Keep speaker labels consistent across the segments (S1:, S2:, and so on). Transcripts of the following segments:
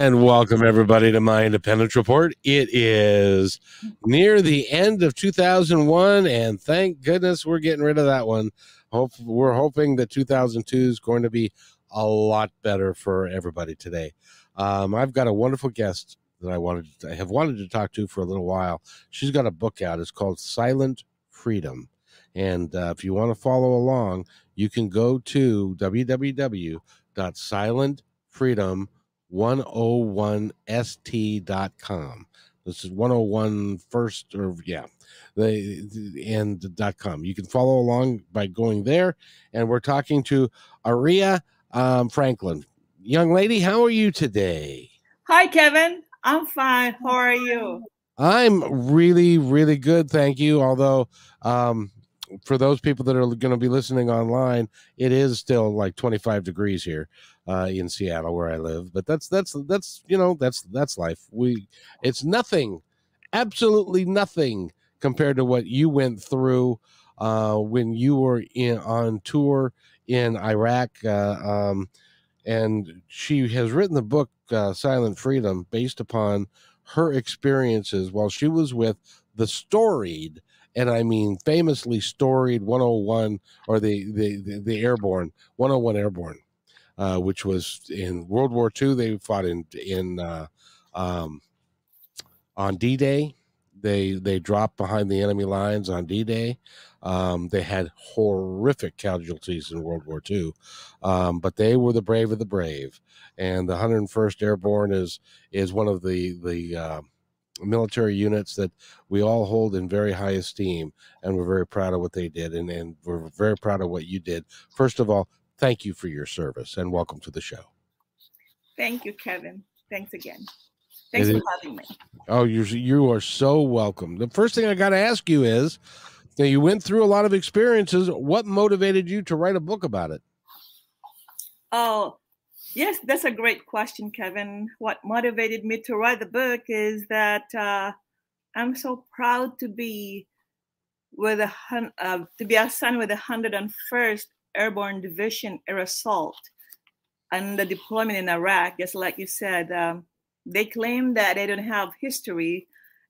S1: And welcome everybody to my Independence Report. It is near the end of 2001, and thank goodness we're getting rid of that one. Hope we're hoping that 2002 is going to be a lot better for everybody today. Um, I've got a wonderful guest that I wanted I have wanted to talk to for a little while. She's got a book out. It's called Silent Freedom, and uh, if you want to follow along, you can go to www.silentfreedom.com 101st.com. This is 101 first or yeah, the and dot com. You can follow along by going there. And we're talking to Aria um, Franklin. Young lady, how are you today?
S2: Hi, Kevin. I'm fine. How are you?
S1: I'm really, really good. Thank you. Although, um, for those people that are going to be listening online, it is still like 25 degrees here uh, in Seattle where I live. But that's that's that's you know that's that's life. We it's nothing, absolutely nothing compared to what you went through uh, when you were in on tour in Iraq. Uh, um, and she has written the book uh, Silent Freedom based upon her experiences while she was with the storied and I mean famously storied 101 or the the the, the airborne 101 airborne uh, which was in World War II. They fought in in uh, um, on D Day. They they dropped behind the enemy lines on D Day. Um, they had horrific casualties in World War II, um, but they were the brave of the brave. And the 101st Airborne is is one of the the uh, military units that we all hold in very high esteem, and we're very proud of what they did, and, and we're very proud of what you did. First of all, thank you for your service and welcome to the show.
S2: Thank you, Kevin. Thanks again. Thanks it for having me.
S1: Oh, you're you are so welcome. The first thing I got to ask you is that you went through a lot of experiences. What motivated you to write a book about it?
S2: Oh, yes, that's a great question, Kevin. What motivated me to write the book is that uh, I'm so proud to be with a uh, to be assigned with the 101st Airborne Division Air Assault and the deployment in Iraq, just like you said, um, they claim that they don't have history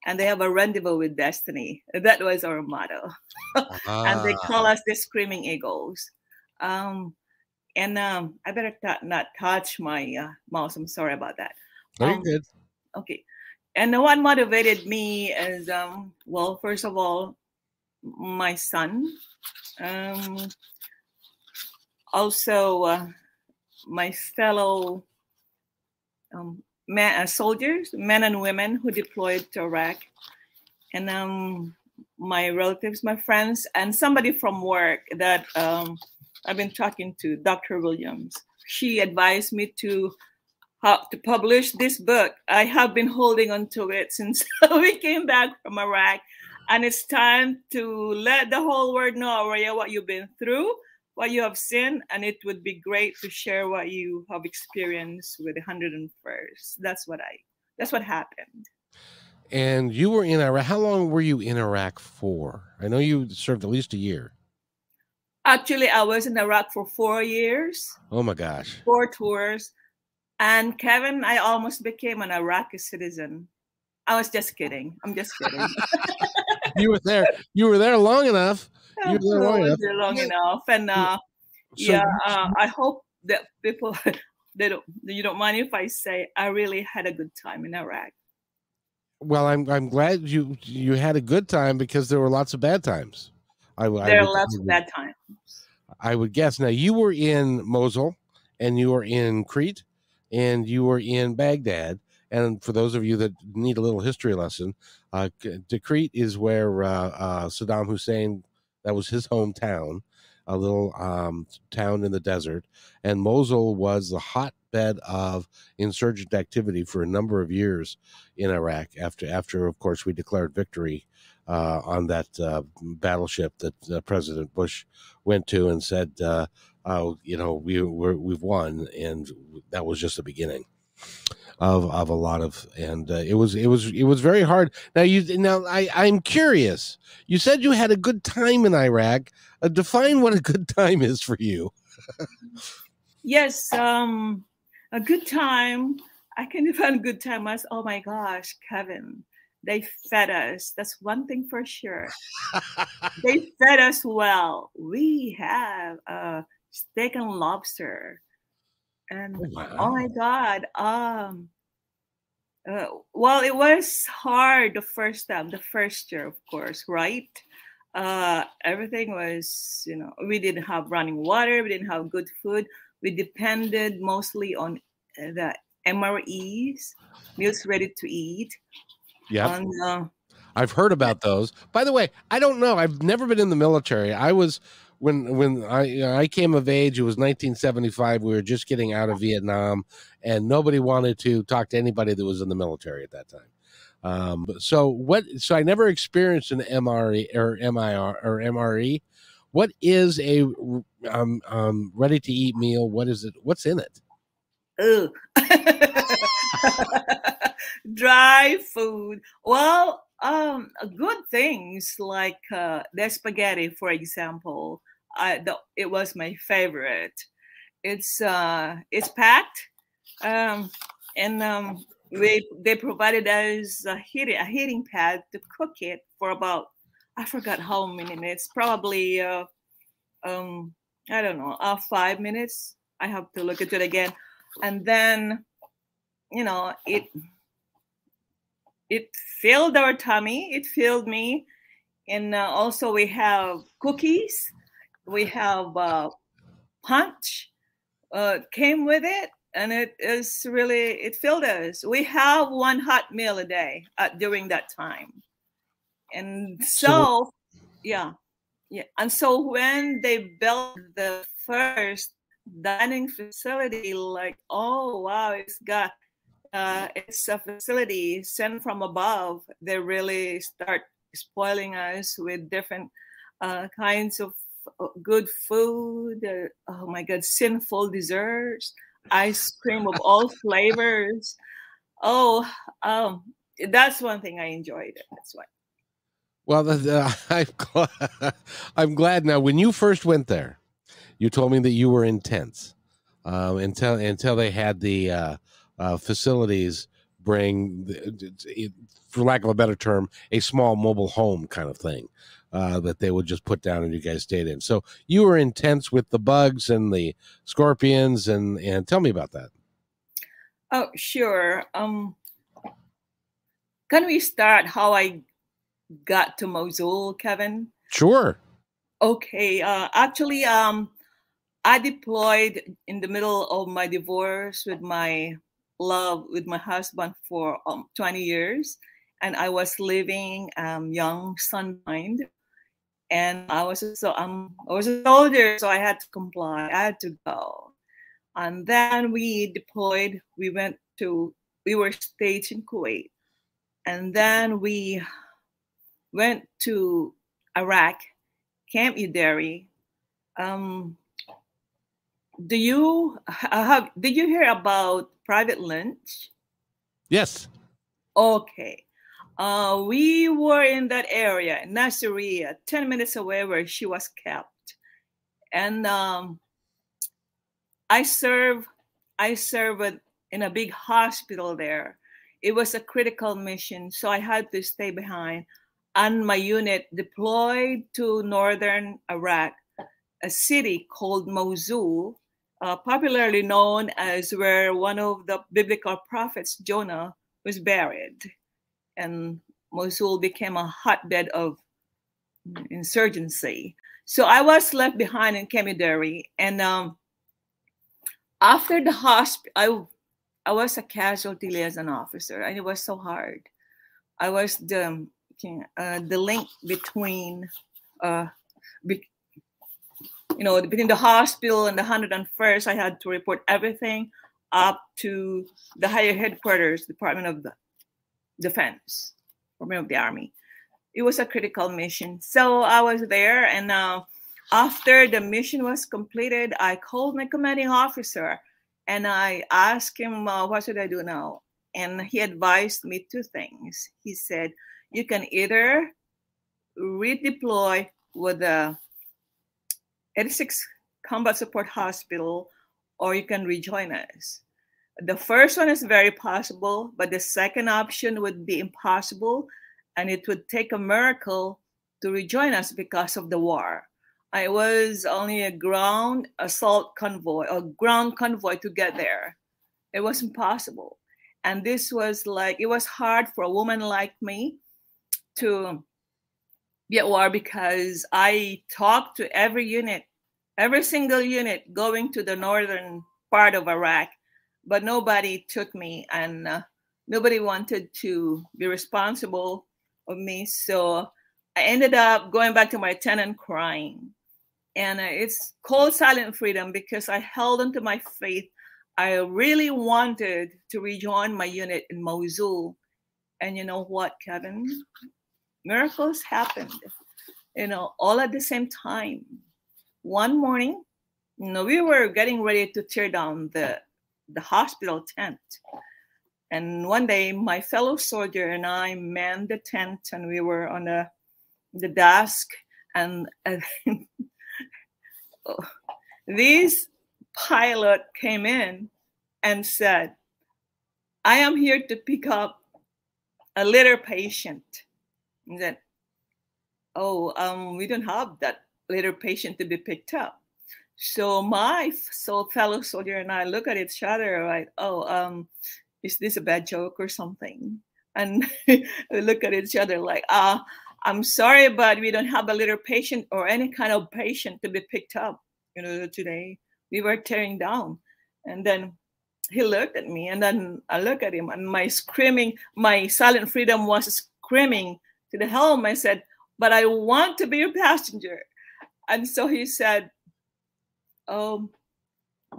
S2: and they have a rendezvous with destiny. That was our motto. ah. and they call us the Screaming Eagles. Um, and um, I better t- not touch my uh, mouse. I'm sorry about that.
S1: Very um, good.
S2: Okay. And what motivated me is, um, well, first of all, my son. Um, also uh, my fellow um, men, uh, soldiers, men and women who deployed to Iraq, and um, my relatives, my friends, and somebody from work that um, I've been talking to, Dr. Williams. She advised me to how to publish this book. I have been holding on to it since we came back from Iraq, and it's time to let the whole world know, Aria, what you've been through what you have seen, and it would be great to share what you have experienced with the 101st. That's what I. That's what happened.
S1: And you were in Iraq. How long were you in Iraq for? I know you served at least a year.
S2: Actually, I was in Iraq for four years.
S1: Oh my gosh.
S2: Four tours. And Kevin, I almost became an Iraqi citizen. I was just kidding. I'm just kidding.
S1: you were there. You were there long enough
S2: you were long enough. long enough. And uh, so, yeah, uh, I hope that people they don't you don't mind if I say I really had a good time in Iraq.
S1: Well, I'm I'm glad you you had a good time because there were lots of bad times.
S2: I, there I are would, lots of bad times.
S1: I would guess. Now you were in Mosul, and you were in Tikrit, and you were in Baghdad. And for those of you that need a little history lesson, uh, Tikrit is where uh, uh, Saddam Hussein that was his hometown. a little um, town in the desert, and Mosul was the hotbed of insurgent activity for a number of years in Iraq. After, after of course, we declared victory on that uh, battleship that uh, President Bush went to and said, uh, "Oh, you know, we we have won," and that was just the beginning of of a lot of and uh, it was it was it was very hard. Now you now i i'm curious. You said you had a good time in iraq. Uh, define what a good time is for you.
S2: Yes um a good time. I can define a good time as oh my gosh kevin they fed us. That's one thing for sure. They fed us well. We have a steak and lobster. And oh, wow. oh my god um uh, well it was hard the first time the first year of course right? Uh everything was you know we didn't have running water we didn't have good food. We depended mostly on uh, the mres meals ready to eat
S1: yeah uh, i've heard about those by the way i don't know i've never been in the military i was when when I I came of age, it was 1975. We were just getting out of Vietnam, and nobody wanted to talk to anybody that was in the military at that time. Um, so what? So I never experienced an MRE or MIR or MRE. What is a um, um, ready to eat meal? What is it? What's in it?
S2: Ooh. Dry food. Well, um, good things like uh, the spaghetti, for example. I the, it was my favorite. It's uh it's packed, um, and um, we they provided us a heating a heating pad to cook it for about I forgot how many minutes, probably uh, um I don't know, uh, five minutes. I have to look at it again, and then you know it it filled our tummy. It filled me, and uh, also we have cookies we have uh, punch uh, came with it and it is really it filled us we have one hot meal a day uh, during that time and so, so yeah yeah and so when they built the first dining facility like oh wow it's got uh, it's a facility sent from above they really start spoiling us with different uh, kinds of uh, good food. Uh, oh my God, sinful desserts, ice cream of all flavors. Oh, um, that's one thing I enjoyed. That's why.
S1: Well, the, the, I'm, glad, I'm glad now. When you first went there, you told me that you were intense um, until until they had the uh, facilities bring, for lack of a better term, a small mobile home kind of thing uh, that they would just put down and you guys stayed in. So you were intense with the bugs and the scorpions, and and tell me about that.
S2: Oh, sure. Um, can we start how I got to Mosul, Kevin?
S1: Sure.
S2: Okay. Uh, actually, um, I deployed in the middle of my divorce with my love with my husband for um, 20 years and I was living um, young Sunbind and I was so um I was a soldier, so I had to comply. I had to go, and then we deployed. We went to we were staged in Kuwait, and then we went to Iraq, Camp Udairi. Um, do you have? Did you hear about Private Lynch?
S1: Yes.
S2: Okay. Uh, we were in that area, Nasiriyah, 10 minutes away where she was kept. And um, I serve, I serve in a big hospital there. It was a critical mission, so I had to stay behind. And my unit deployed to northern Iraq, a city called Mosul, uh, popularly known as where one of the biblical prophets, Jonah, was buried and Mosul became a hotbed of insurgency. So I was left behind in Udairi, and um, after the hospital, I I was a casualty liaison officer, and it was so hard. I was the uh, the link between uh, be, you know, between the hospital and the 101st, I had to report everything up to the higher headquarters, Department of the Defense, Department of the Army. It was a critical mission. So I was there, and uh, after the mission was completed, I called my commanding officer and I asked him, uh, What should I do now? And he advised me two things. He said, You can either redeploy with the 86 Combat Support Hospital or you can rejoin us. The first one is very possible, but the second option would be impossible, and it would take a miracle to rejoin us because of the war. I was only a ground assault convoy, a ground convoy to get there. It was impossible. And this was like, it was hard for a woman like me to be at war because I talked to every unit, every single unit going to the northern part of Iraq, but nobody took me and uh, nobody wanted to be responsible of me. So I ended up going back to my tent and crying and uh, it's called silent freedom because I held onto my faith. I really wanted to rejoin my unit in Mosul. And you know what, Kevin? Miracles happened, you know, all at the same time. One morning, you know, we were getting ready to tear down the, the hospital tent. And one day, my fellow soldier and I manned the tent, and we were on the, the desk. And, and this pilot came in and said, I am here to pick up a litter patient. And then, oh, um, we don't have that litter patient to be picked up. So my so fellow soldier and I look at each other like, oh, um, is this a bad joke or something? And we look at each other like, ah, I'm sorry, but we don't have a litter patient or any kind of patient to be picked up. You know, today we were tearing down. And then he looked at me, and then I look at him, and my screaming, my silent freedom was screaming to the helm. I said, But I want to be your passenger. And so he said, Oh,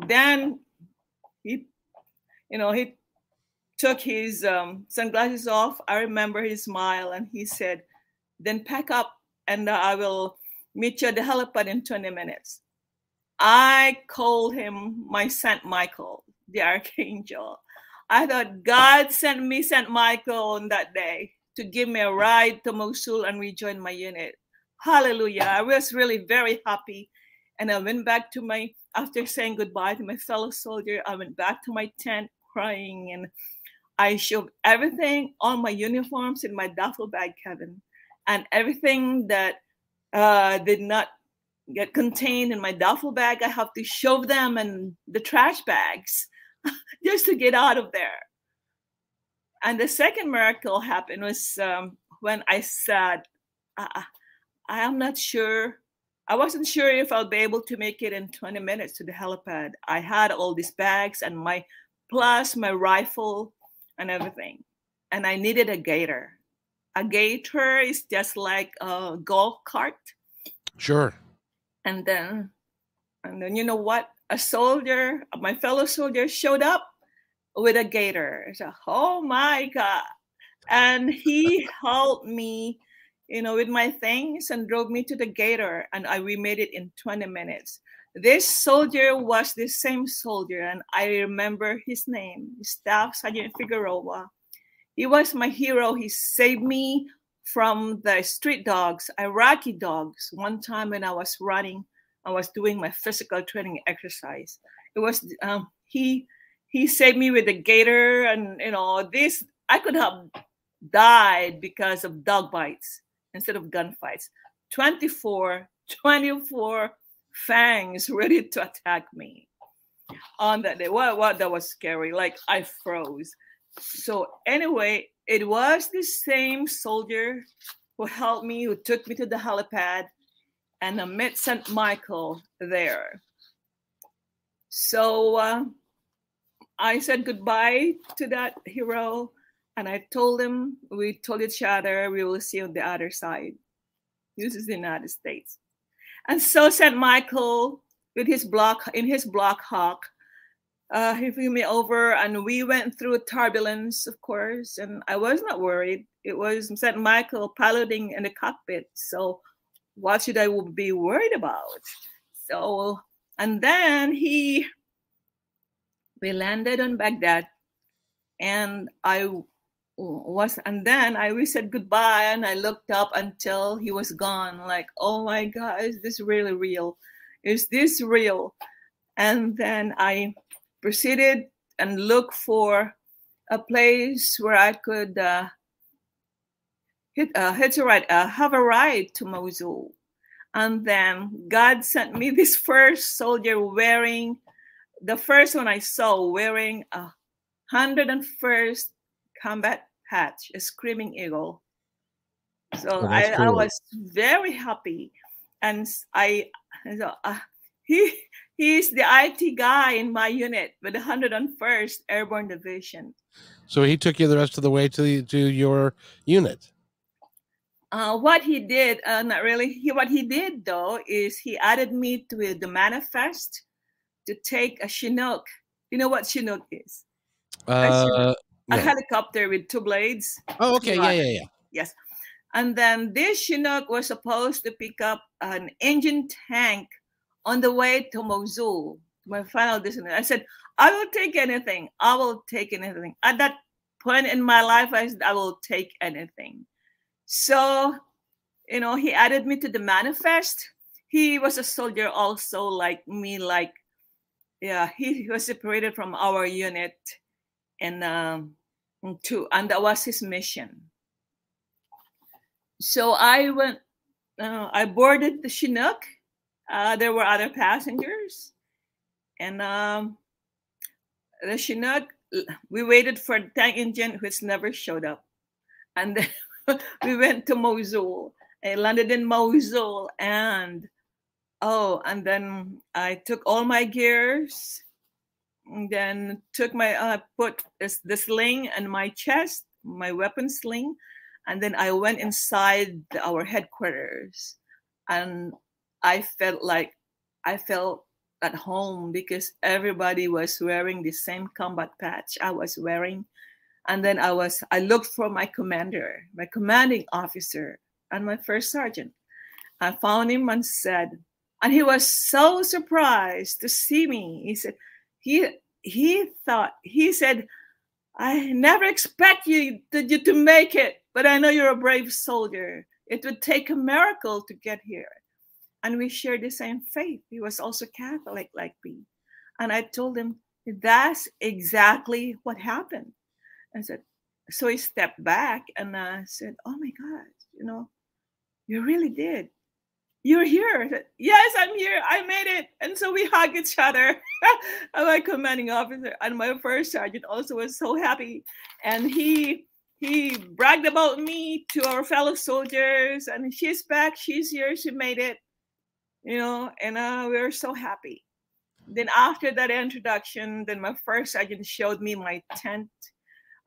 S2: then he, you know, he took his um, sunglasses off. I remember his smile, and he said, then pack up and I will meet you at the helipad in 20 minutes. I called him my Saint Michael, the archangel. I thought God sent me Saint Michael on that day to give me a ride to Mosul and rejoin my unit. Hallelujah. I was really very happy. And I went back to my, after saying goodbye to my fellow soldier, I went back to my tent crying and I shoved everything on my uniforms in my duffel bag, Kevin and everything that uh, did not get contained in my duffel bag, I have to shove them in the trash bags just to get out of there. And the second miracle happened was um, when I said, I, I am not sure. I wasn't sure if I'll be able to make it in 20 minutes to the helipad. I had all these bags and my plus my rifle and everything. And I needed a gator a gator is just like a golf cart.
S1: Sure.
S2: And then, and then you know what? A soldier, my fellow soldier, showed up with a gator. So, oh my god! And he helped me, you know, with my things and drove me to the gator, and I we made it in 20 minutes. This soldier was the same soldier, and I remember his name, Staff Sergeant Figueroa he was my hero. He saved me from the street dogs, Iraqi dogs. One time when I was running, I was doing my physical training exercise. It was um, he he saved me with the gator, and you know this I could have died because of dog bites instead of gunfights. 24, 24 fangs ready to attack me on that day. What what that was scary. Like I froze. So anyway, it was the same soldier who helped me, who took me to the helipad, and I met St. Michael there. So uh, I said goodbye to that hero, and I told him, we told each other we will see on the other side. This is the United States. And so St. Michael with his block in his block hawk, uh, he flew me over and we went through turbulence, of course, and I was not worried. It was St. Michael piloting in the cockpit. So what should I be worried about? So, and then he, we landed on Baghdad and I was and then I we said goodbye and I looked up until he was gone like oh my god is this really real? Is this real? And then I proceeded and looked for a place where I could uh, hit uh, hit a ride uh, have a ride to Mosul. And then God sent me this first soldier wearing the first one I saw wearing a 101st combat patch, a screaming eagle. So oh, I, cool. I, was very happy, and I so, uh, he he's the IT guy in my unit with the 101st Airborne Division.
S1: So he took you the rest of the way to to your unit.
S2: Uh, what he did, uh, not really. He, what he did though is he added me to the manifest to take a Chinook. You know what Chinook is?
S1: Uh,
S2: a helicopter with two blades.
S1: Oh, okay. Yeah, yeah, yeah.
S2: Yes. And then this Chinook was supposed to pick up an engine tank on the way to Mosul, my final destination. I said, I will take anything. I will take anything. At that point in my life, I said, I will take anything. So, you know, he added me to the manifest. He was a soldier also, like me, like, yeah, he was separated from our unit. And um, to and that was his mission. So i went uh, i boarded the chinook. Uh, there were other passengers. And um, the chinook we waited for the tank engine which never showed up. And then we went to mosul. I landed in mosul and oh and then i took all my gears then took my uh, put the sling and my chest, my weapon sling, and then I went inside our headquarters, and I felt like I felt at home because everybody was wearing the same combat patch I was wearing, and then I was I looked for my commander, my commanding officer, and my first sergeant. I found him and said, and he was so surprised to see me. He said, he he thought he said i never expect you to, you to make it but i know you're a brave soldier. It would take a miracle to get here. And we share the same faith. He was also catholic like me. And i told him that's exactly what happened. I said so he stepped back and i said oh my god you know you really did you're here. Yes, I'm here. I made it. And so we hug each other. and my commanding officer and my first sergeant also was so happy. And he he bragged about me to our fellow soldiers. And she's back. She's here. She made it. You know, and uh, we were so happy. Then after that introduction, then my first sergeant showed me my tent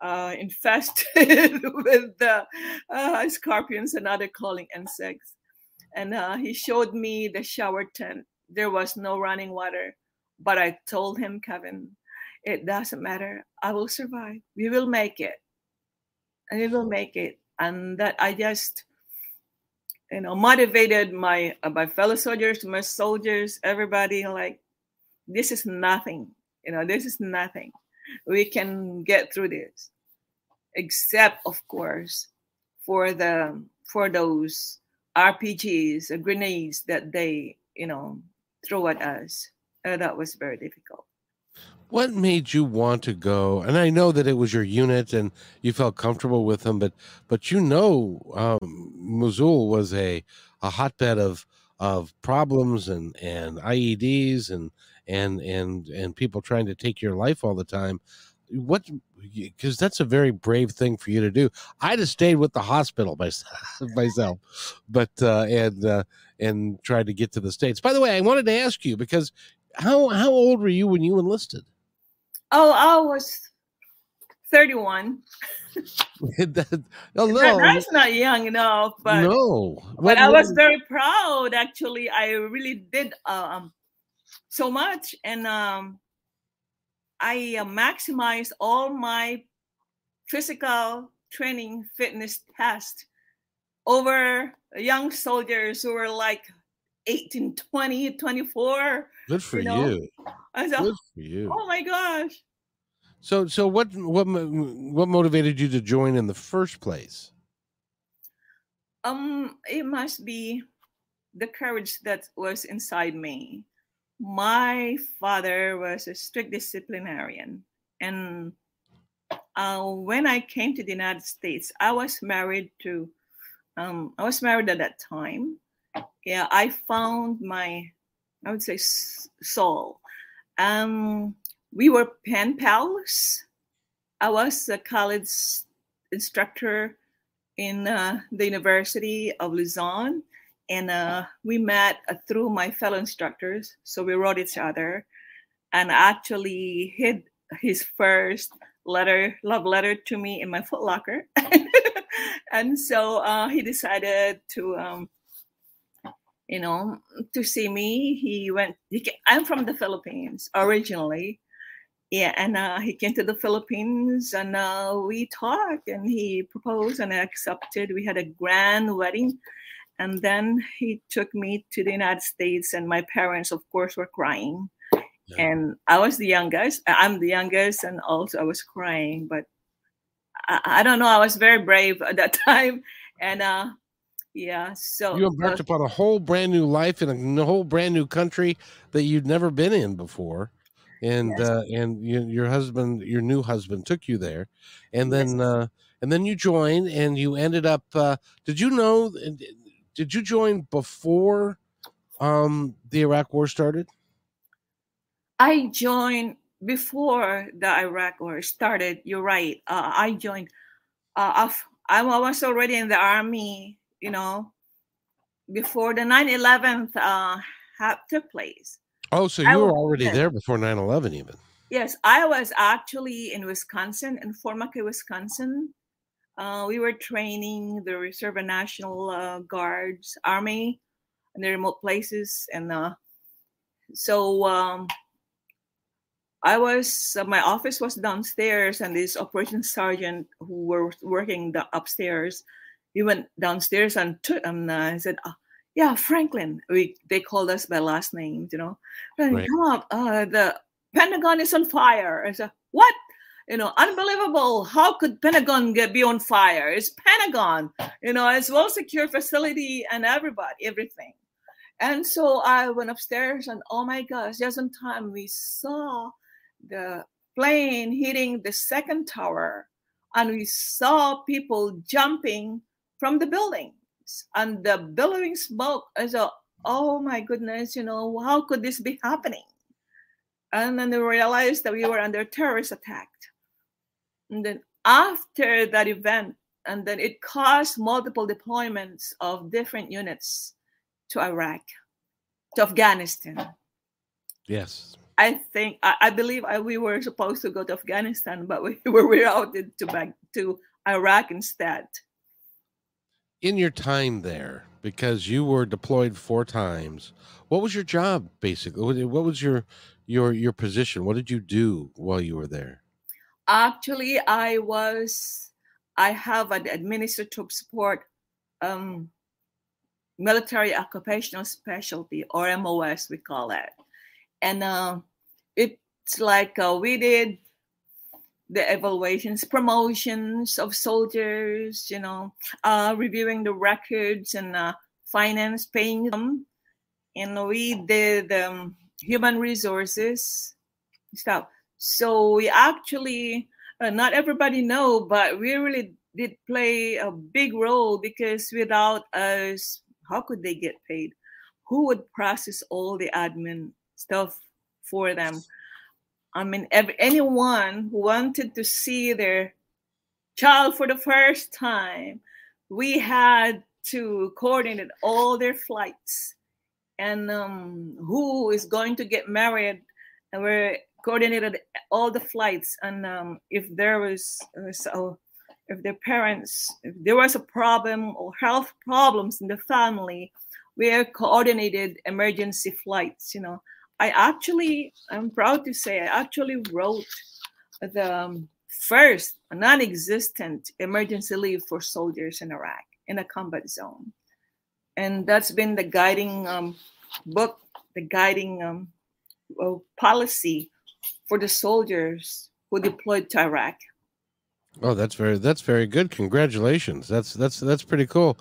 S2: uh, infested with the uh, scorpions and other crawling insects and uh, he showed me the shower tent. There was no running water, but I told him, Kevin, it doesn't matter. I will survive. We will make it, and we will make it. And that I just, you know, motivated my uh, my fellow soldiers, my soldiers, everybody. Like, this is nothing. You know, this is nothing. We can get through this, except of course for the for those RPGs, uh, grenades that they, you know, throw at us. Uh, that was very difficult.
S1: What made you want to go? And I know that it was your unit and you felt comfortable with them, but but you know, um, Mosul was a a hotbed of of problems and and IEDs and and and and people trying to take your life all the time what because that's a very brave thing for you to do. I'd have stayed with the hospital myself, myself but uh, and uh, and tried to get to the states. By the way, I wanted to ask you because how how old were you when you enlisted?
S2: Oh, I was 31.
S1: that, oh, no,
S2: That- that's not young enough, but
S1: no.
S2: but I was
S1: what-
S2: very proud. Actually, I really did um so much, and um, I uh, maximized all my physical training, fitness test over young soldiers who were like 18, 20, 24.
S1: good for
S2: you know,
S1: you. Good for you.
S2: oh my gosh.
S1: So, so what, what, what motivated you to join in the first place?
S2: Um, it must be the courage that was inside me. My father was a strict disciplinarian, and uh, when I came to the United States, I was married to. Um, I was married at that time. Yeah, I found my, I would say, soul. Um, we were pen pals. I was a college instructor in uh, the University of Luzon, and uh, we met uh, through my fellow instructors. So we wrote each other, and actually hid his first letter, love letter to me in my footlocker. and so uh, he decided to, um, you know, to see me. He went. He ca- I'm from the Philippines originally, yeah, and uh, he came to the Philippines and uh, we talked and he proposed and I accepted. We had a grand wedding. And then he took me to the United States, and my parents, of course, were crying.
S1: Yeah.
S2: And I was the youngest. I'm the youngest, and also I was crying. But I, I don't know. I was very brave at that time. And uh, yeah, so
S1: You embarked upon a whole brand new life in a whole brand new country that you'd never been in before, and
S2: Yes.
S1: uh, and you, your husband, your new husband, took you there, and
S2: Yes.
S1: then uh, and then you joined, and you ended up. Uh, did you know? Did you join before um, the Iraq War started?
S2: I joined before the Iraq War started. You're right. Uh, I joined. Uh, I was already in the army. You know, before the 9/11 uh, ha- took place.
S1: Oh, so
S2: I
S1: you were
S2: was-
S1: already there before 9-11 even.
S2: Yes, I was actually in Wisconsin, in Fort McCoy, Wisconsin. Uh, we were training the Reserve and National uh, Guards, Army, in the remote places, and uh, so um, I was. Uh, my office was downstairs, and this operations sergeant who were working the upstairs, he went downstairs and took and uh, said, uh, "Yeah, Franklin." We they called us by last names, you know.
S1: Right.
S2: Come up, uh, the Pentagon is on fire. I said, what? You know, unbelievable. How could Pentagon get be on fire? It's Pentagon. You know, it's well secure facility and everybody, everything. And so I went upstairs and oh my gosh, just in time we saw the plane hitting the second tower and we saw people jumping from the buildings and the billowing smoke. I said, oh my goodness, you know, how could this be happening? And then they realized that we were under terrorist attack. And then after that event, and then it caused multiple deployments of different units to Iraq, to Afghanistan.
S1: Yes.
S2: I think I, I believe I, we were supposed to go to Afghanistan, but we were rerouted to back to Iraq instead.
S1: In your time there, because you were deployed four times, what was your job basically? What what was your your your position? What did you do while you were there?
S2: Actually, I was I have an administrative support um, military occupational specialty or MOS we call it, and uh, it's like uh, we did the evaluations, promotions of soldiers, you know, uh, reviewing the records and uh, finance, paying them, and we did um, human resources stuff. So we actually, uh, not everybody know, but we really did play a big role because without us, how could they get paid? Who would process all the admin stuff for them? I mean, anyone who wanted to see their child for the first time, we had to coordinate all their flights and um, who is going to get married. And we're coordinated all the flights, and um, if there was uh, so if their parents if there was a problem or health problems in the family, we coordinated emergency flights. You know, I actually I'm proud to say I actually wrote the um, first non-existent emergency leave for soldiers in Iraq in a combat zone, and that's been the guiding um, book, the guiding um, policy for the soldiers who deployed to Iraq.
S1: Oh, that's very that's very good. Congratulations. That's that's that's pretty cool.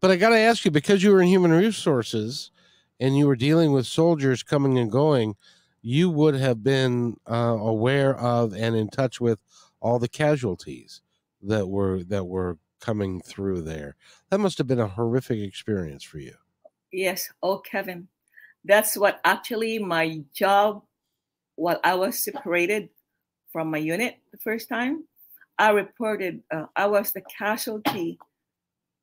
S1: But I got to ask you because you were in human resources and you were dealing with soldiers coming and going, you would have been uh, aware of and in touch with all the casualties that were that were coming through there. That must have been a horrific experience for you.
S2: Yes. Oh, Kevin, that's what actually my job while I was separated from my unit the first time. I reported, uh, I was the casualty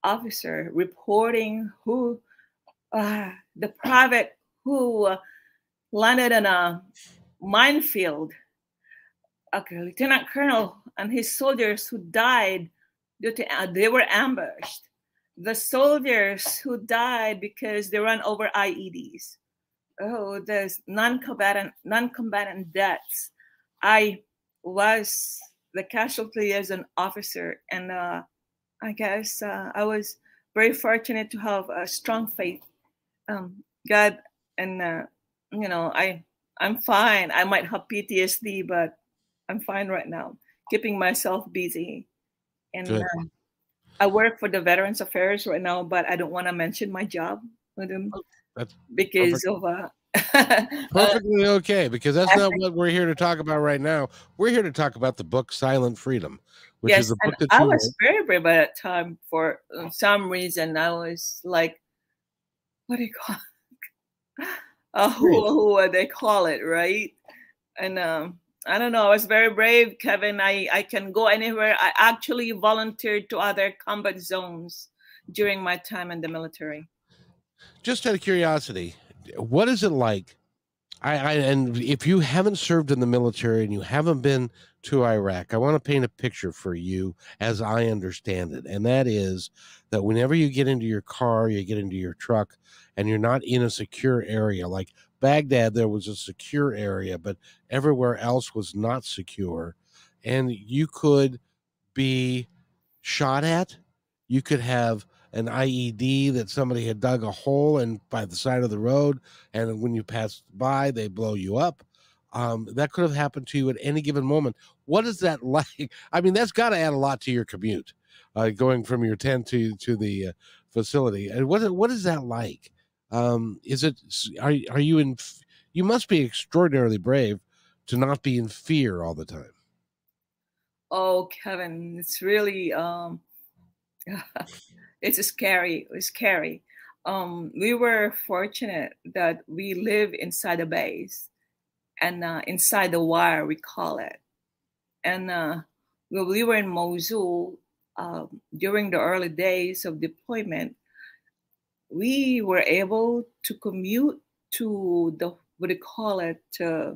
S2: officer reporting who, uh, the private who uh, landed in a minefield. Okay, Lieutenant Colonel and his soldiers who died due to, uh, they were ambushed. The soldiers who died because they ran over IEDs oh, there's non-combatant non-combatant deaths. I was the casualty as an officer, and uh, I guess uh, I was very fortunate to have a strong faith. Um, God, and uh, you know, I I'm fine. I might have PTSD, but I'm fine right now. Keeping myself busy, and uh, I work for the Veterans Affairs right now, but I don't want to mention my job with them. That's because perfect. of uh,
S1: perfectly okay because that's not what we're here to talk about right now. We're here to talk about the book Silent Freedom, which yes, is a book that
S2: I was very brave at that time for uh, some reason. I was like, what do you call it? Uh, who, who they call it, right? And um, I don't know. I was very brave, Kevin. I, I can go anywhere. I actually volunteered to other combat zones during my time in the military.
S1: Just out of curiosity, what is it like? I, I, and if you haven't served in the military and you haven't been to Iraq, I want to paint a picture for you as I understand it, and that is that whenever you get into your car, you get into your truck, and you're not in a secure area like Baghdad, there was a secure area, but everywhere else was not secure, and you could be shot at. You could have an IED that somebody had dug a hole in by the side of the road, and when you pass by, they blow you up. Um, that could have happened to you at any given moment. What is that like? I mean, that's got to add a lot to your commute, uh, going from your tent to to the uh, facility. And what what is that like? Um, is it are are you in? You must be extraordinarily brave to not be in fear all the time.
S2: Oh, Kevin, it's really um, it's scary. It's scary. Um, we were fortunate that we live inside a base and uh, inside the wire, we call it. And uh, we were in Mosul uh, during the early days of deployment, we were able to commute to the what do you call it? Uh,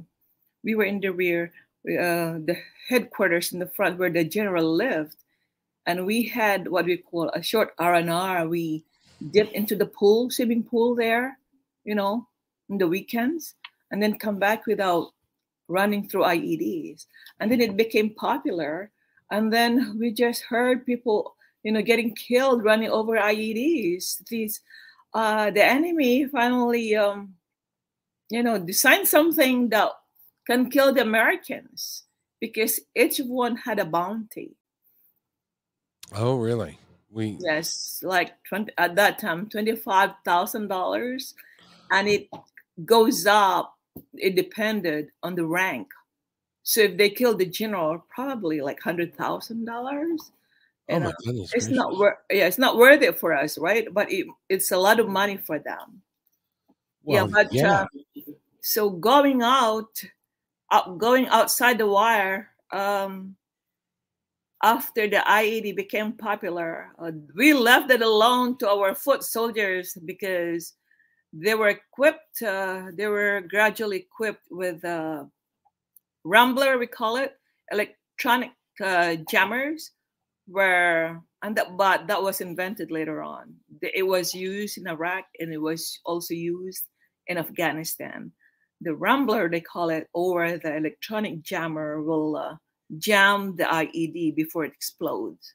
S2: we were in the rear, uh, the headquarters in the front where the general lived, and we had what we call a short R&R. We dip into the pool, swimming pool there, you know, in the weekends, and then come back without running through IEDs. And then it became popular. And then we just heard people, you know, getting killed running over IEDs. These, uh, the enemy finally, um, you know, designed something that can kill the Americans because each one had a bounty.
S1: Oh, really?
S2: We yes, like 20, at that time, twenty five thousand dollars, and it goes up. It depended on the rank. So if they killed the general, probably like hundred thousand dollars.
S1: Oh my uh, goodness!
S2: It's not worth. Yeah, it's not worth it for us, right? But it, it's a lot of money for them. Well, yeah, but yeah. Uh, so going out, uh, going outside the wire, um, after the IED became popular, uh, we left it alone to our foot soldiers because they were equipped, uh, they were gradually equipped with uh, Rambler, we call it electronic uh, jammers, were and that but that was invented later on. It was used in Iraq and it was also used in Afghanistan. The Rambler, they call it, or the electronic jammer will uh, jam the IED before it explodes.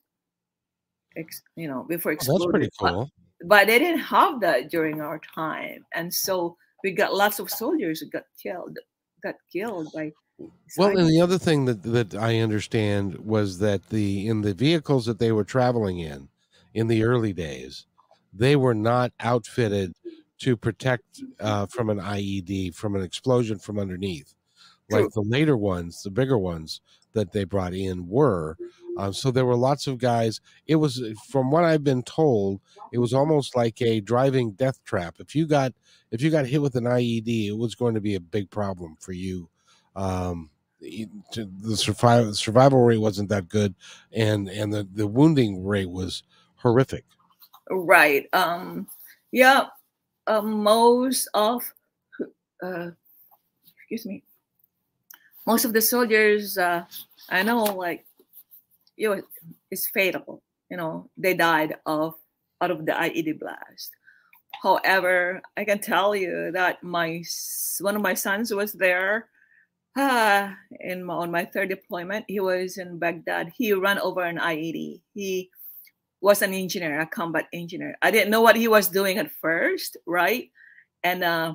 S2: Ex, you know, before it explodes.
S1: That's pretty cool.
S2: But, but they didn't have that during our time, and so we got lots of soldiers who got killed, got killed by.
S1: Well, and the other thing that that I understand was that the in the vehicles that they were traveling in, in the early days, they were not outfitted to protect uh, from an IED from an explosion from underneath, like True. the later ones, the bigger ones that they brought in were. Uh, so there were lots of guys. It was, from what I've been told, it was almost like a driving death trap. If you got if you got hit with an IED, it was going to be a big problem for you. Um, the survival survival rate wasn't that good, and and the the wounding rate was horrific.
S2: Right. Um. Yeah. Uh, most of, uh, excuse me, most of the soldiers uh, I know, like, it's fatal. You know, they died of out of the IED blast. However, I can tell you that my one of my sons was there uh, in my, on my third deployment. He was in Baghdad. He ran over an IED. He was an engineer, a combat engineer. I didn't know what he was doing at first, right? And uh,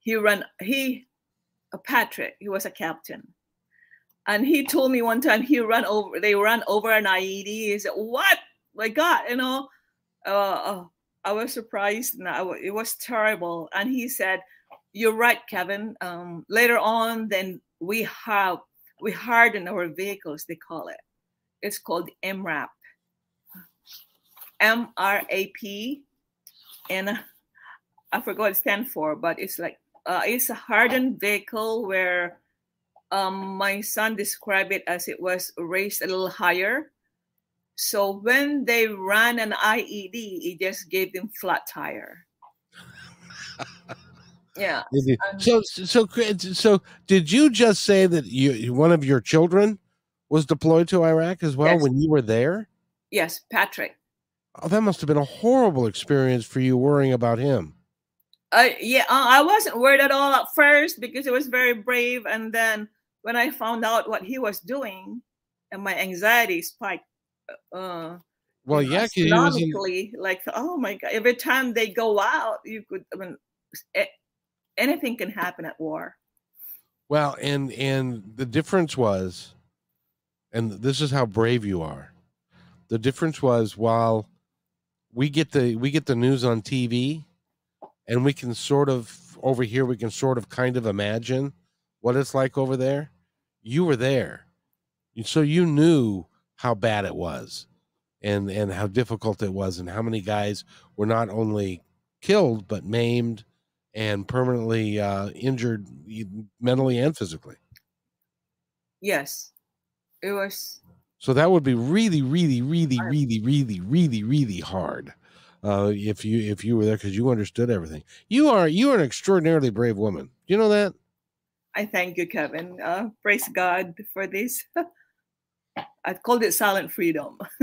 S2: he ran. He, Patrick. He was a captain, and he told me one time he ran over. They ran over an IED. He said, "What? My God!" You know. Uh, uh I was surprised. And it was terrible. And he said, "You're right, Kevin. Um, later on, then we have we harden our vehicles. They call it. It's called MRAP. M R A P, and I forgot what it stands for, but it's like uh, it's a hardened vehicle where um, my son described it as it was raised a little higher so when they ran an IED, it just gave them flat tire. yeah.
S1: So so so did you just say that you one of your children was deployed to Iraq as well yes. when you were there?
S2: Yes, Patrick.
S1: Oh, that must have been a horrible experience for you worrying about him.
S2: Uh, yeah, uh, I wasn't worried at all at first because he was very brave, and then when I found out what he was doing, and my anxiety spiked uh
S1: well yeah
S2: astronomically like oh my god every time they go out you could i mean anything can happen at war.
S1: Well and and the difference was and this is how brave you are. The difference was while we get the we get the news on tv and we can sort of over here we can sort of kind of imagine what it's like over there. You were there. So you knew how bad it was and and how difficult it was and how many guys were not only killed but maimed and permanently uh, injured mentally and physically.
S2: Yes. It was
S1: so that would be really really really really really really really hard uh, if you if you were there because you understood everything you are you are an extraordinarily brave woman you know that
S2: i thank you kevin uh, praise god for this I called it silent freedom.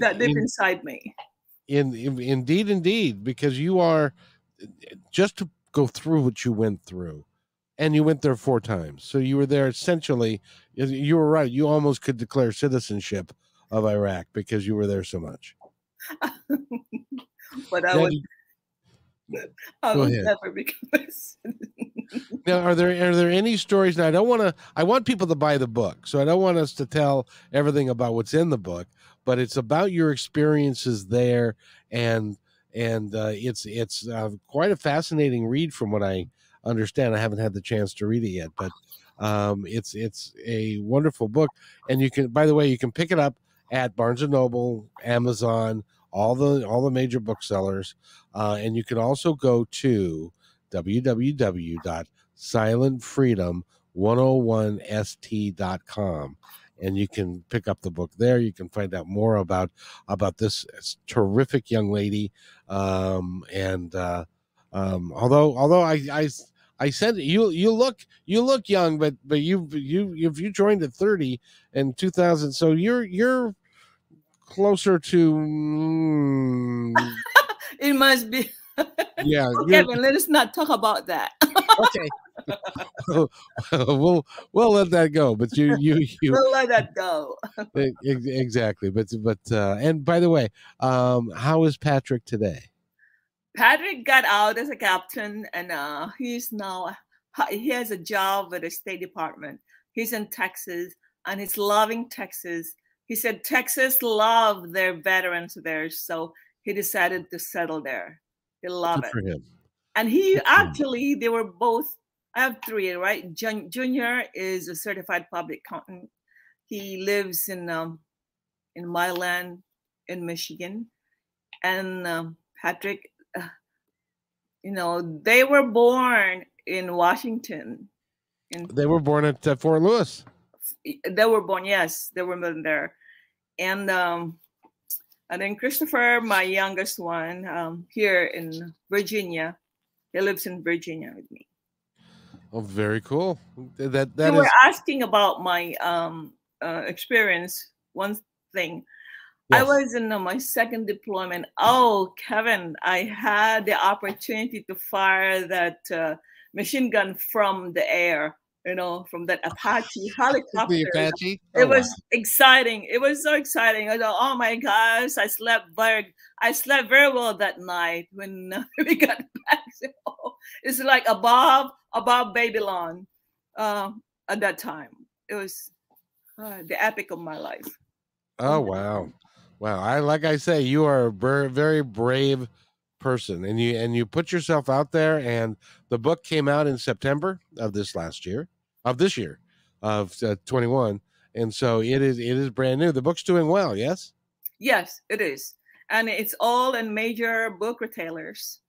S2: that deep in, inside me.
S1: In, in, indeed, indeed, because you are just to go through what you went through, and you went there four times, so you were there essentially. You were right. You almost could declare citizenship of Iraq because you were there so much.
S2: but I would. I would never become a
S1: now, are there are there any stories? Now, I don't want to. I want people to buy the book, so I don't want us to tell everything about what's in the book. But it's about your experiences there, and and uh, it's it's uh, quite a fascinating read, from what I understand. I haven't had the chance to read it yet, but um, it's it's a wonderful book, and you can. By the way, you can pick it up at Barnes and Noble, Amazon, all the all the major booksellers, uh, and you can also go to www.silentfreedom101st.com and you can pick up the book there. You can find out more about about this terrific young lady. Um, and uh, um, although although I, I I said you you look you look young, but but you you if you joined at 30 in 2000, so you're you're closer to. Mm,
S2: it must be.
S1: yeah.
S2: okay, but let us not talk about that.
S1: okay. we'll we'll let that go. But you you you
S2: we'll let that go.
S1: exactly. But but uh, and by the way, um, how is Patrick today?
S2: Patrick got out as a captain, and uh, he's now he has a job with the State Department. He's in Texas, and he's loving Texas. He said Texas love their veterans there, so he decided to settle there. He loved
S1: Good
S2: it. And he actually, they were both. I have three, right? Jun- Junior is a certified public accountant. He lives in um, in Milan, in Michigan, and um, Patrick you know, they were born in Washington.
S1: In, they were born at uh, Fort Lewis.
S2: They were born, yes, they were born there, and um, and then Christopher, my youngest one, um, here in Virginia, he lives in Virginia with me.
S1: Oh, very cool. That that
S2: you
S1: is...
S2: were asking about my um, uh, experience. One thing, Yes. I was in uh, my second deployment. Oh, Kevin, I had the opportunity to fire that uh, machine gun from the air, you know, from that Apache helicopter.
S1: the Apache?
S2: Oh, it was wow. exciting. It was so exciting. I thought, oh my gosh, I slept very, I slept very well that night when we got back. So, it's like above, above Babylon uh, at that time. It was uh, the epic of my life.
S1: Oh, wow. Wow, I like I say, you are a very brave person, and you and you put yourself out there. And the book came out in September of this last year, of this year, of uh, twenty one, and so it is it is brand new. The book's doing well, yes.
S2: Yes, it is, and it's all in major book retailers,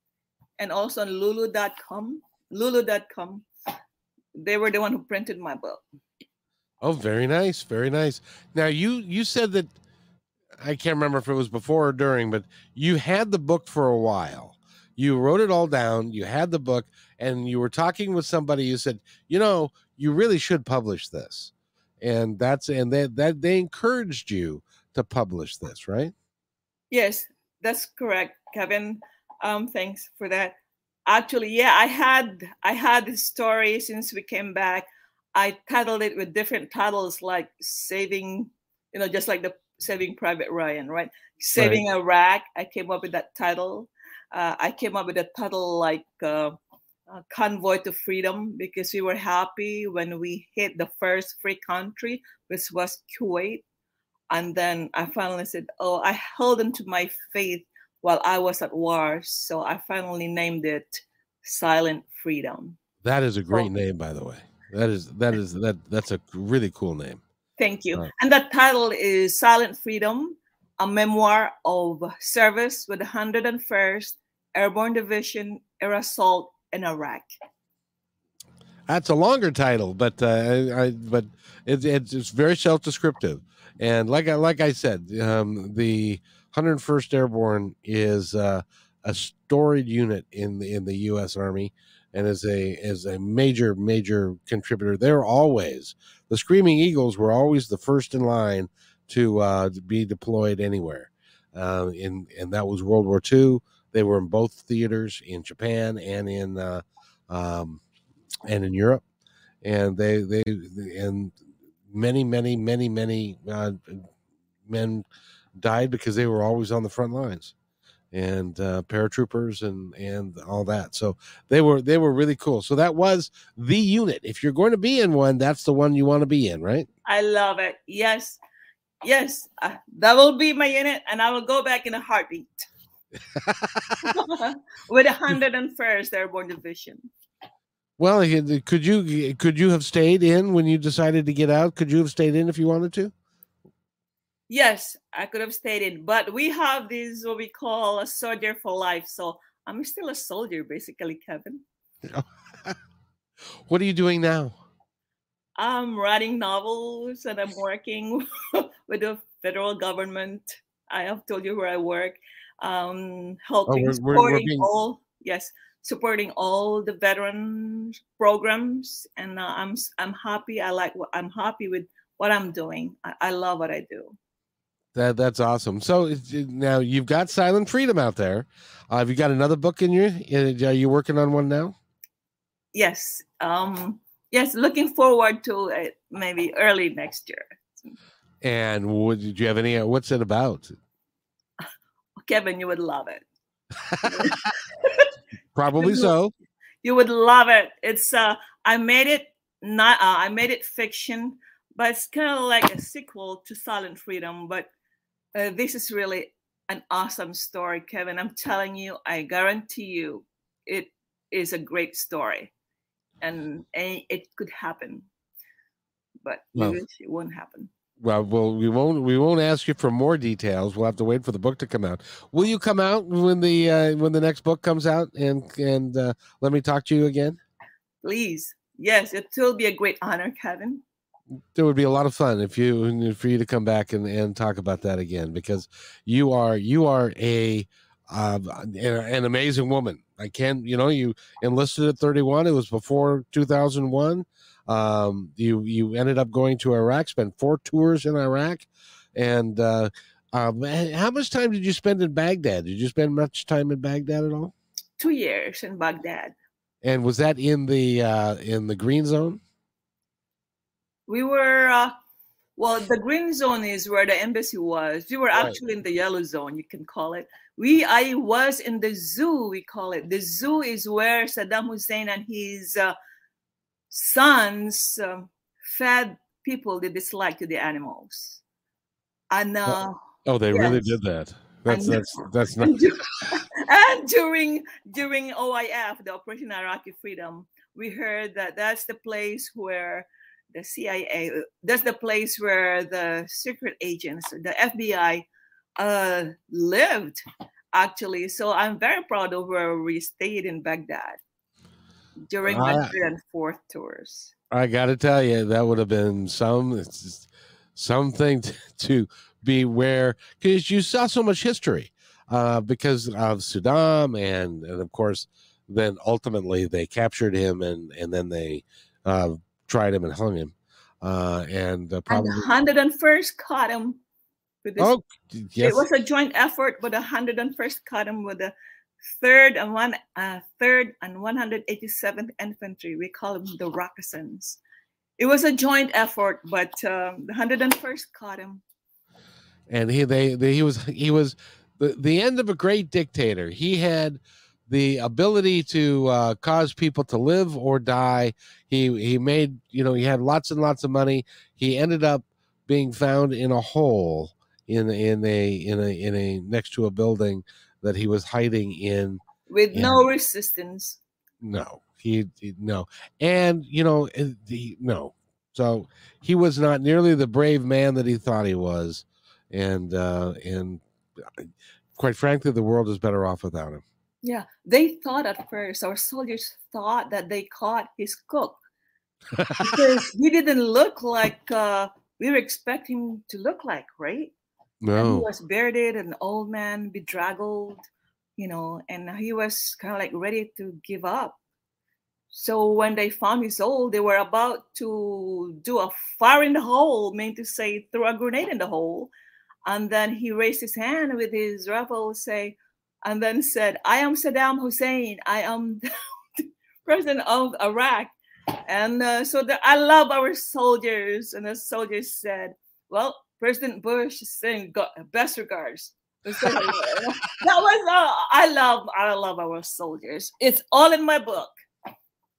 S2: and also on Lulu.com. Lulu.com. They were the one who printed my book.
S1: Oh, very nice, very nice. Now you you said that I can't remember if it was before or during, but you had the book for a while. You wrote it all down. You had the book, and you were talking with somebody. You said, "You know, you really should publish this," and that's and they that they encouraged you to publish this, right?
S2: Yes, that's correct, Kevin. Um, thanks for that. Actually, yeah, I had I had the story since we came back. I titled it with different titles like saving, you know, just like the Saving Private Ryan, right? Saving right. Iraq. I came up with that title. Uh, I came up with a title like uh, uh, Convoy to Freedom because we were happy when we hit the first free country, which was Kuwait. And then I finally said, Oh, I held onto my faith while I was at war. So I finally named it Silent Freedom.
S1: That is a great so, name, by the way. That is that is that that's a really cool name.
S2: Thank you. Right. And the title is Silent Freedom, a memoir of service with the 101st Airborne Division Air Assault in Iraq.
S1: That's a longer title, but uh, I, but it, it's, it's very self-descriptive. And like I like I said, um, the 101st Airborne is uh, a storied unit in the in the U.S. Army and is a is a major major contributor. They're always the Screaming Eagles were always the first in line to, uh, be deployed anywhere. Uh, in and that was World War II. They were in both theaters in Japan and in uh, um, and in Europe, and they they and many many many many uh, men died because they were always on the front lines and uh, paratroopers and and all that. So they were they were really cool. So that was the unit. If you're going to be in one, that's the one you want to be in, right?
S2: I love it. Yes, yes, uh, that will be my unit, and I will go back in a heartbeat with and first Airborne Division.
S1: Well, could you could you have stayed in when you decided to get out? Could you have stayed in if you wanted to?
S2: Yes, I could have stated, but we have this what we call a soldier for life. So I'm still a soldier, basically, Kevin.
S1: what are you doing now?
S2: I'm writing novels and I'm working with the federal government. I have told you where I work. Um, helping, oh, we're, we're, we're being... all yes, supporting all the veteran programs, and uh, I'm I'm happy. I like what I'm happy with what I'm doing. I, I love what I do.
S1: That that's awesome. So now you've got Silent Freedom out there. Uh, have you got another book in your? Are you working on one now?
S2: Yes. Um. Yes. Looking forward to it. Maybe early next year.
S1: And would did you have any? What's it about?
S2: Kevin, you would love it.
S1: Probably so.
S2: You would love it. It's uh I made it not uh, I made it fiction, but it's kind of like a sequel to Silent Freedom. But uh, this is really an awesome story, Kevin. I'm telling you, I guarantee you, it is a great story, and, and it could happen, but well, it won't happen
S1: well, well, we won't we won't ask you for more details. We'll have to wait for the book to come out. Will you come out when the uh, when the next book comes out and and uh, let me talk to you again?
S2: Please, yes, it will be a great honor, Kevin.
S1: It would be a lot of fun if you for you to come back and, and talk about that again because you are you are a uh, an amazing woman. I can't, you know, you enlisted at 31. It was before 2001. Um, you you ended up going to Iraq, spent four tours in Iraq, and uh, um, how much time did you spend in Baghdad? Did you spend much time in Baghdad at all?
S2: Two years in Baghdad.
S1: And was that in the uh, in the green zone?
S2: We were uh, well. The green zone is where the embassy was. We were right. actually in the yellow zone. You can call it. We I was in the zoo. We call it the zoo is where Saddam Hussein and his uh, sons um, fed people they dislike to the animals. And uh,
S1: oh, they yes. really did that. That's that's that's not.
S2: and during during OIF, the Operation Iraqi Freedom, we heard that that's the place where the CIA, that's the place where the secret agents, the FBI, uh, lived actually. So I'm very proud of where we stayed in Baghdad during my uh, third and fourth tours.
S1: I got to tell you, that would have been some something to, to be where because you saw so much history uh, because of Saddam and and of course then ultimately they captured him and and then they uh, tried him and hung him uh, and uh, probably
S2: and the 101st caught him. With this, oh, yes. It was a joint effort, but the 101st caught him with the third and one uh, third and 187th Infantry. We call them the Rakkasans. It was a joint effort, but um, the 101st caught him.
S1: And he they, they he was he was the, the end of a great dictator. He had the ability to uh, cause people to live or die. He he made you know he had lots and lots of money. He ended up being found in a hole in in a in a in a next to a building that he was hiding in
S2: with no resistance.
S1: No, he, he, no, and you know the no. So he was not nearly the brave man that he thought he was, and uh, and quite frankly, the world is better off without him.
S2: Yeah, they thought at first our soldiers thought that they caught his cook because he didn't look like uh, we were expecting to look like, right?
S1: No. And
S2: he was bearded, an old man, bedraggled, you know, and he was kind of like ready to give up. So when they found his hole, they were about to do a fire in the hole, meant to say throw a grenade in the hole. And then he raised his hand with his rifle, say, and then said, I am Saddam Hussein. I am the president of Iraq. And uh, so the, I love our soldiers. And the soldiers said, well, President Bush saying best regards. that was uh, I love I love our soldiers. It's all in my book.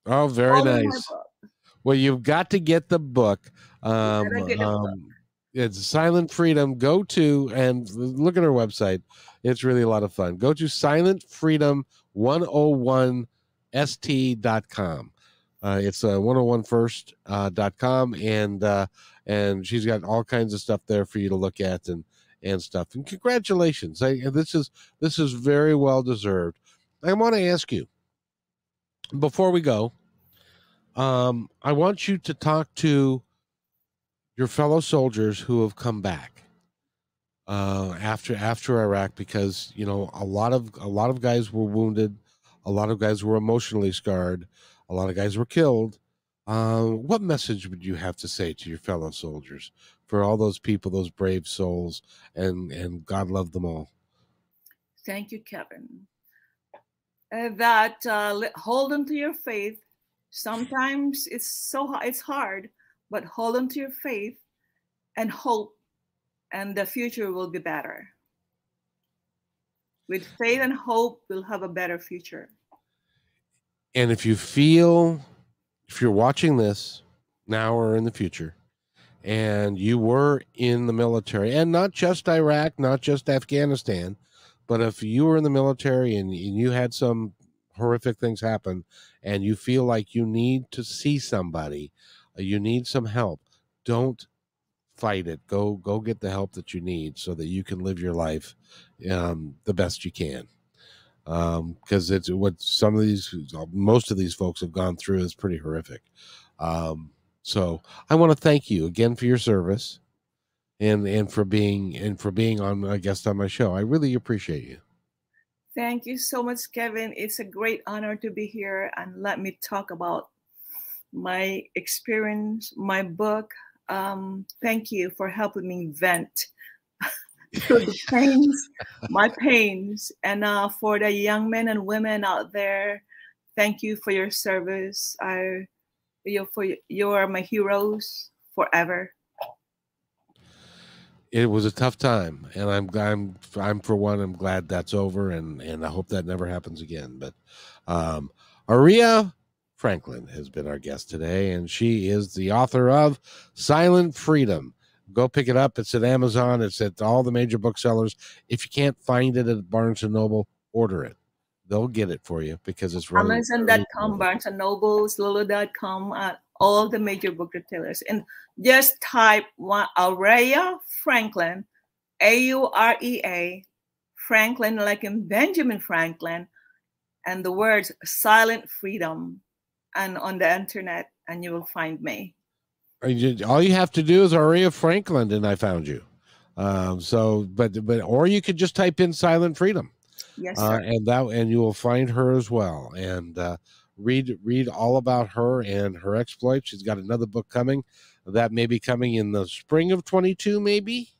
S1: Oh, very all nice. Well, you've got to get the book. Um, um, it's Silent Freedom. Go to and look at our website. It's really a lot of fun. Go to silentfreedom101st.com. Uh, it's uh, 101first.com uh, and uh, and she's got all kinds of stuff there for you to look at and and stuff. And congratulations, I, this is this is very well deserved. I want to ask you before we go. Um, I want you to talk to your fellow soldiers who have come back uh, after after Iraq because you know a lot of a lot of guys were wounded, A lot of guys were emotionally scarred. A lot of guys were killed. Uh, what message would you have to say to your fellow soldiers for all those people, those brave souls, and and God love them all?
S2: Thank you, Kevin. Uh, that uh, hold on to your faith. Sometimes it's so it's hard, but hold on to your faith and hope, and the future will be better. With faith and hope, we'll have a better future.
S1: And if you feel, if you're watching this now or in the future, and you were in the military, and not just Iraq, not just Afghanistan, but if you were in the military and, and you had some horrific things happen, and you feel like you need to see somebody, you need some help, don't fight it. Go go get the help that you need so that you can live your life um, the best you can. Because um, it's what some of these, most of these folks have gone through is pretty horrific. Um, so I want to thank you again for your service, and and for being and for being on a guest on my show. I really appreciate you.
S2: Thank you so much, Kevin. It's a great honor to be here and let me talk about my experience, my book, um, thank you for helping me vent through the pains, my pains. And uh, for the young men and women out there, thank you for your service. I, you for you are my heroes forever.
S1: It was a tough time, and I'm I'm I'm for one. I'm glad that's over, and and I hope that never happens again. But um, Aurea Franklin has been our guest today, and she is the author of Silent Freedom. Go pick it up. It's at Amazon. It's at all the major booksellers. If you can't find it at Barnes and Noble, order it. They'll get it for you because it's
S2: really Amazon.com, Barnes and Noble, Lulu.com, at uh, all the major book retailers. And just type one Aurea Franklin, A U R E A, Franklin, like in Benjamin Franklin, and the words silent freedom and on the internet, and you will find me.
S1: All you have to do is Aurea Franklin, and I found you. Um, so, but but or you could just type in "silent freedom,"
S2: yes, uh,
S1: and that and you will find her as well. And uh, read read all about her and her exploits. She's got another book coming that may be coming in the spring of twenty two, maybe.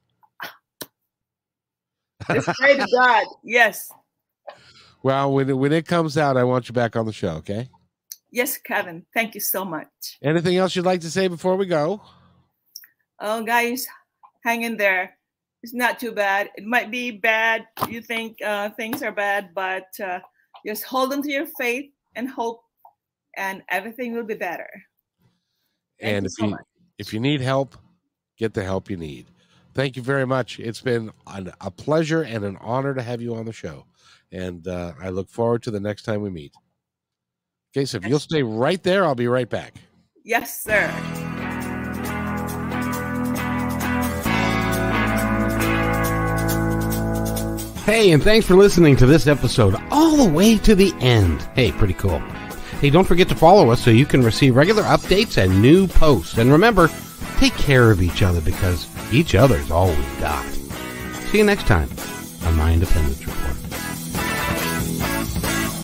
S2: It's pray to God. Yes.
S1: Well, when when it comes out, I want you back on the show. Okay.
S2: Yes, Kevin. Thank you so much.
S1: Anything else you'd like to say before we go?
S2: Oh, guys, hang in there. It's not too bad. It might be bad. You think uh, things are bad, but uh, just hold on to your faith and hope, and everything will be better.
S1: Thank and you if so you much. if you need help, get the help you need. Thank you very much. It's been an, a pleasure and an honor to have you on the show, and uh, I look forward to the next time we meet. Okay, so if you'll stay right there, I'll be right back.
S2: Yes, sir.
S3: Hey, and thanks for listening to this episode all the way to the end. Hey, pretty cool. Hey, don't forget to follow us so you can receive regular updates and new posts. And remember, take care of each other because each other's all we've got. See you next time on My Independence Report.